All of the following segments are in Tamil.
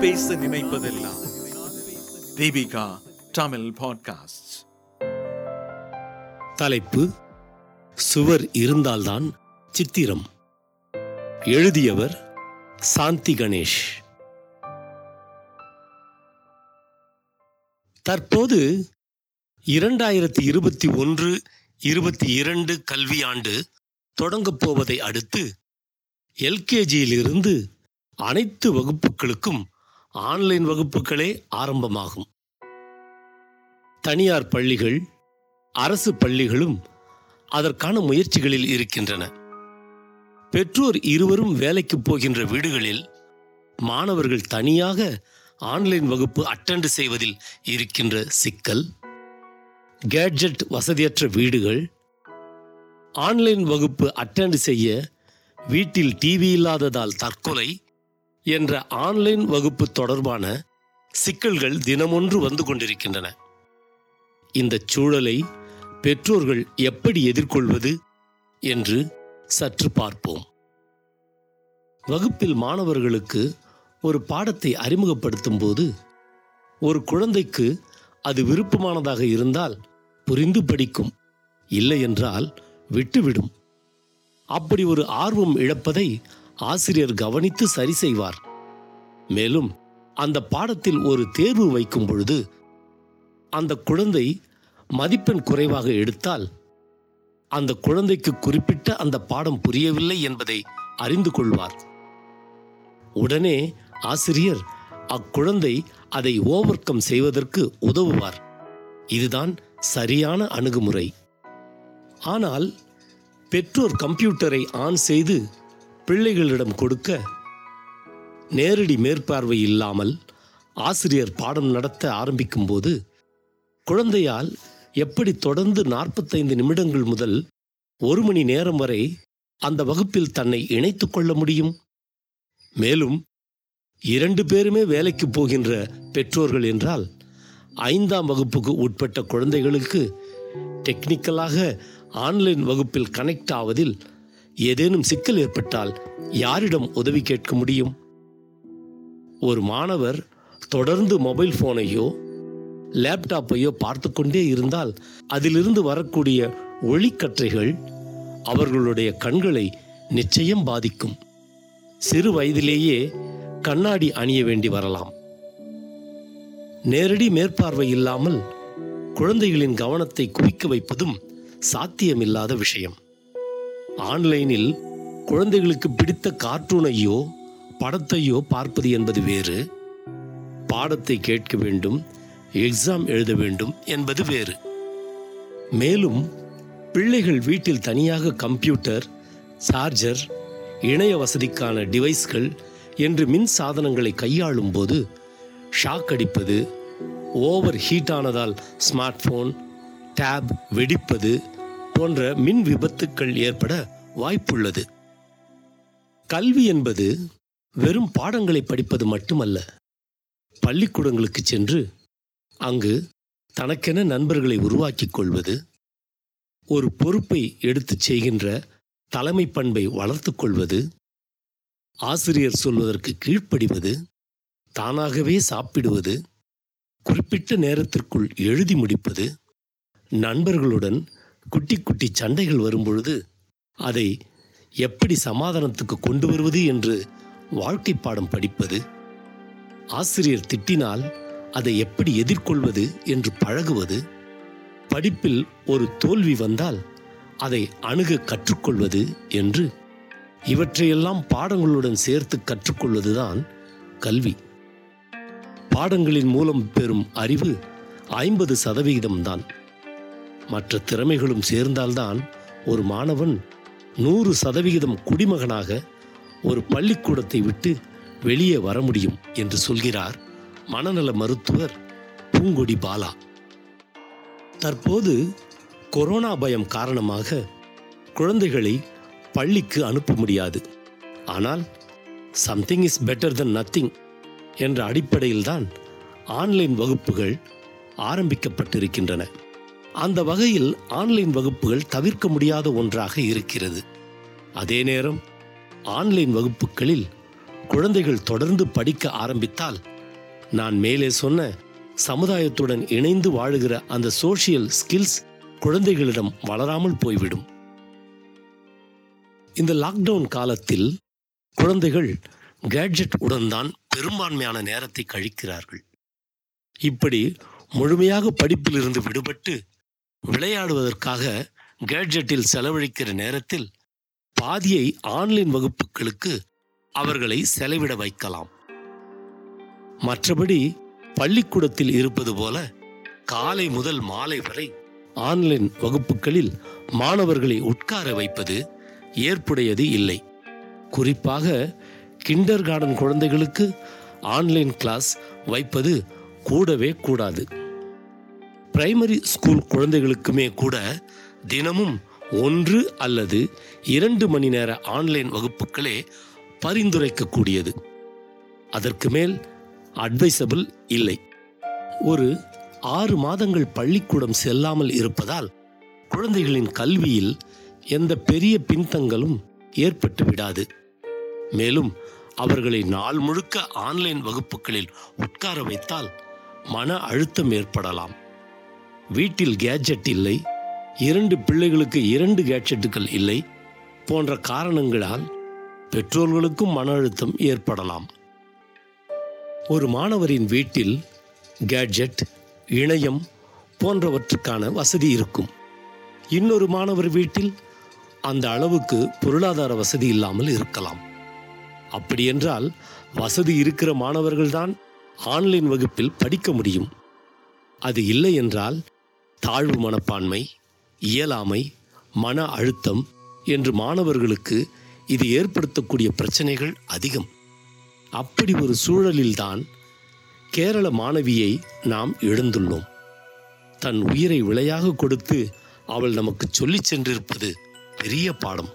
பேச நினைப்பதெல்லாம். தீபிகா தமிழ் பாட்காஸ்ட் தலைப்பு சுவர் இருந்தால்தான் சித்திரம். எழுதியவர் சாந்தி கணேஷ். தற்போது இரண்டாயிரத்தி இருபத்தி ஒன்று இருபத்தி இரண்டு கல்வியாண்டு தொடங்கப் போவதை அடுத்து எல்கேஜியிலிருந்து அனைத்து வகுப்புகளுக்கும் ஆன்லைன் வகுப்புகளே ஆரம்பமாகும். தனியார் பள்ளிகள் அரசு பள்ளிகளும் அதற்கான முயற்சிகளில் இருக்கின்றன. பெற்றோர் இருவரும் வேலைக்கு போகின்ற வீடுகளில் மாணவர்கள் தனியாக ஆன்லைன் வகுப்பு அட்டெண்ட் செய்வதில் இருக்கின்ற சிக்கல் கேட்ஜெட் வசதியற்ற வீடுகள் ஆன்லைன் வகுப்பு அட்டெண்ட் செய்ய வீட்டில் டிவி இல்லாததால் தற்கொலை என்ற ஆன்லைன் வகுப்பு தொடர்பான சிக்கல்கள் தினமொன்று வந்து கொண்டிருக்கின்றன. இந்த சூழலை பெற்றோர்கள் எப்படி எதிர்கொள்வது என்று சற்று பார்ப்போம். வகுப்பில் மாணவர்களுக்கு ஒரு பாடத்தை அறிமுகப்படுத்தும் போது ஒரு குழந்தைக்கு அது விருப்பமானதாக இருந்தால் புரிந்து படிக்கும் இல்லை என்றால் விட்டுவிடும். அப்படி ஒரு ஆர்வம் இழப்பதை ஆசிரியர் கவனித்து சரி செய்வார். மேலும் அந்த பாடத்தில் ஒரு தேர்வு வைக்கும் பொழுது அந்த குழந்தை மதிப்பெண் குறைவாக எடுத்தால் அந்த குழந்தைக்கு குறிப்பிட்ட அந்த பாடம் புரியவில்லை என்பதை அறிந்து கொள்வார். உடனே ஆசிரியர் அக்குழந்தை அதை ஓவர் கம் செய்வதற்கு உதவுவார். இதுதான் சரியான அணுகுமுறை. ஆனால் பெற்றோர் கம்ப்யூட்டரை ஆன் செய்து பிள்ளைகளிடம் கொடுக்க நேரடி மேற்பார்வை இல்லாமல் ஆசிரியர் பாடம் நடத்த ஆரம்பிக்கும்போது குழந்தையால் எப்படி தொடர்ந்து நாற்பத்தைந்து நிமிடங்கள் முதல் ஒரு மணி நேரம் வரை அந்த வகுப்பில் தன்னை இணைத்துக் கொள்ள முடியும்? மேலும் இரண்டு பேருமே வேலைக்கு போகின்ற பெற்றோர்கள் என்றால் ஐந்தாம் வகுப்புக்கு உட்பட்ட குழந்தைகளுக்கு டெக்னிக்கலாக ஆன்லைன் வகுப்பில் கனெக்ட் ஆவதில் ஏதேனும் சிக்கல் ஏற்பட்டால் யாரிடம் உதவி கேட்க முடியும்? ஒரு மாணவர் தொடர்ந்து மொபைல் போனையோ லேப்டாப்பையோ பார்த்து கொண்டே இருந்தால் அதிலிருந்து வரக்கூடிய ஒளிக்கற்றைகள் அவர்களுடைய கண்களை நிச்சயம் பாதிக்கும். சிறு வயதிலேயே கண்ணாடி அணிய வேண்டி வரலாம். நேரடி மேற்பார்வை இல்லாமல் குழந்தைகளின் கவனத்தை குவிக்க வைப்பதும் சாத்தியமில்லாத விஷயம். ஆன்லைனில் குழந்தைகளுக்கு பிடித்த கார்ட்டூனையோ படத்தையோ பார்ப்பது என்பது வேறு. பாடத்தை கேட்க வேண்டும் எக்ஸாம் எழுத வேண்டும் என்பது வேறு. மேலும் பிள்ளைகள் வீட்டில் தனியாக கம்ப்யூட்டர் சார்ஜர் இணைய வசதிக்கான டிவைஸ்கள் என்று மின் சாதனங்களை கையாளும் போது ஷாக் அடிப்பது ஓவர் ஹீட் ஆனதால் ஸ்மார்ட் போன் டேப் வெடிப்பது போன்ற மின் விபத்துக்கள் ஏற்பட வாய்ப்புள்ளது. கல்வி என்பது வெறும் பாடங்களை படிப்பது மட்டுமல்ல. பள்ளிக்கூடங்களுக்கு சென்று அங்கு தனக்கென நண்பர்களை உருவாக்கிக் கொள்வது ஒரு பொறுப்பை எடுத்துச் செய்கின்ற தலைமை பண்பை வளர்த்து கொள்வது ஆசிரியர் சொல்வதற்கு கீழ்ப்படிவது தானாகவே சாப்பிடுவது குறிப்பிட்ட நேரத்திற்குள் எழுதி முடிப்பது நண்பர்களுடன் குட்டி குட்டி சண்டைகள் வரும்பொழுது அதை எப்படி சமாதானத்துக்கு கொண்டு வருவது என்று வாழ்க்கை பாடம் படிப்பது? ஆசிரியர் திட்டினால் அதை எப்படி எதிர்கொள்வது என்று பழகுவது? படிப்பில் ஒரு தோல்வி வந்தால் அதை அணுக கற்றுக்கொள்வது என்று இவற்றையெல்லாம் பாடங்களுடன் சேர்த்து கற்றுக்கொள்வதுதான் கல்வி. பாடங்களின் மூலம் பெறும் அறிவு ஐம்பது சதவிகிதம்தான். மற்ற திறமைகளும் சேர்ந்தால்தான் ஒரு மாணவன் நூறு சதவிகிதம் குடிமகனாக ஒரு பள்ளிக்கூடத்தை விட்டு வெளியே வர முடியும் என்று சொல்கிறார் மனநல மருத்துவர் பூங்கொடி பாலா. தற்போது கொரோனா பயம் காரணமாக குழந்தைகளை பள்ளிக்கு அனுப்ப முடியாது. ஆனால் something is better than nothing என்ற அடிப்படையில்தான் ஆன்லைன் வகுப்புகள் ஆரம்பிக்கப்பட்டிருக்கின்றன. அந்த வகையில் ஆன்லைன் வகுப்புகள் தவிர்க்க முடியாத ஒன்றாக இருக்கிறது. அதே நேரம் ஆன்லைன் வகுப்புகளில் குழந்தைகள் தொடர்ந்து படிக்க ஆரம்பித்தால் நான் மேலே சொன்ன சமுதாயத்துடன் இணைந்து வாழுகிற அந்த சோஷியல் ஸ்கில்ஸ் குழந்தைகளிடம் வளராமல் போய்விடும். இந்த லாக்டவுன் காலத்தில் குழந்தைகள் கேட்ஜெட் உடன் தான் பெரும்பான்மையான நேரத்தை கழிக்கிறார்கள். இப்படி முழுமையாக படிப்பிலிருந்து விடுபட்டு விளையாடுவதற்காக கேட்ஜெட்டில் செலவழிக்கிற நேரத்தில் பாதியை ஆன்லைன் வகுப்புகளுக்கு அவர்களை செலவிட வைக்கலாம். மற்றபடி பள்ளிக்கூடத்தில் இருப்பது போல காலை முதல் மாலை வரை ஆன்லைன் வகுப்புகளில் மாணவர்களை உட்கார வைப்பது ஏற்புடையது இல்லை. குறிப்பாக கிண்டர் கார்டன் குழந்தைகளுக்கு ஆன்லைன் கிளாஸ் வைப்பது கூடவே கூடாது. பிரைமரி ஸ்கூல் குழந்தைகளுக்குமே கூட தினமும் ஒன்று அல்லது இரண்டு மணி நேர ஆன்லைன் வகுப்புகளே பரிந்துரைக்கக்கூடியது. அதற்கு மேல் அட்வைசபிள் இல்லை. ஒரு ஆறு மாதங்கள் பள்ளிக்கூடம் செல்லாமல் இருப்பதால் குழந்தைகளின் கல்வியில் எந்த பெரிய பின்தங்களும் ஏற்பட்டு விடாது. மேலும் அவர்களை நாள் முழுக்க ஆன்லைன் வகுப்புகளில் உட்கார வைத்தால் மன அழுத்தம் ஏற்படலாம். வீட்டில் கேட்ஜெட் இல்லை இரண்டு பிள்ளைகளுக்கு இரண்டு கேட்ஜெட்டுகள் இல்லை போன்ற காரணங்களால் பெற்றோர்களுக்கும் மன அழுத்தம் ஏற்படலாம். ஒரு மாணவரின் வீட்டில் கேட்ஜெட் இணையம் போன்றவற்றுக்கான வசதி இருக்கும். இன்னொரு மாணவர் வீட்டில் அந்த அளவுக்கு பொருளாதார வசதி இல்லாமல் இருக்கலாம். அப்படியென்றால் வசதி இருக்கிற மாணவர்கள்தான் ஆன்லைன் வகுப்பில் படிக்க முடியும். அது இல்லை என்றால் தாழ்வு மனப்பான்மை இயலாமை மன அழுத்தம் என்று மாணவர்களுக்கு இது ஏற்படுத்தக்கூடிய பிரச்சனைகள் அதிகம். அப்படி ஒரு சூழலில்தான் கேரள மாணவியை நாம் எழுந்துள்ளோம். தன் உயிரை விலையாக கொடுத்து அவள் நமக்கு சொல்லிச் சென்றிருப்பது பெரிய பாடம்.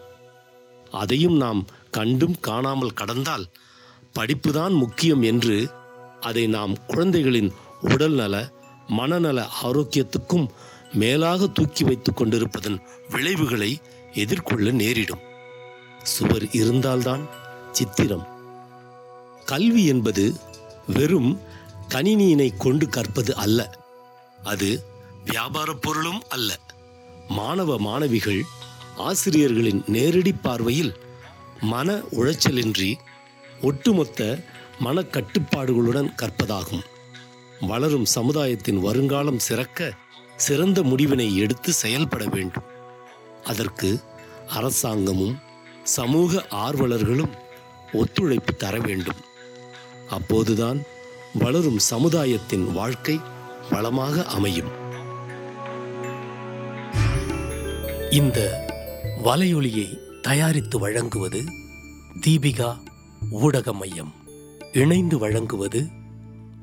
அதையும் நாம் கண்டும் காணாமல் கடந்தால் படிப்புதான் முக்கியம் என்று அதை நாம் குழந்தைகளின் உடல்நல மனநல ஆரோக்கியத்துக்கும் மேலாக தூக்கி வைத்துக் கொண்டிருப்பதன் விளைவுகளை எதிர்கொள்ள நேரிடும். சுவர் இருந்தால்தான் சித்திரம். கல்வி என்பது வெறும் கணினியினை கொண்டு கற்பது அல்ல. அது வியாபார பொருளும் அல்ல. மாணவ மாணவிகள் ஆசிரியர்களின் நேரடி பார்வையில் மன உளைச்சலின்றி ஒட்டுமொத்த மனக்கட்டுப்பாடுகளுடன் கற்பதாகும். வளரும் சமுதாயத்தின் வருங்காலம் சிறக்க சிறந்த முடிவினை எடுத்து செயல்பட வேண்டும். அதற்கு அரசாங்கமும் சமூக ஆர்வலர்களும் ஒத்துழைப்பு தர வேண்டும். அப்போதுதான் வளரும் சமுதாயத்தின் வாழ்க்கை வளமாக அமையும். இந்த வலையொலியை தயாரித்து வழங்குவது தீபிகா ஊடக மையம் இணைந்து வழங்குவது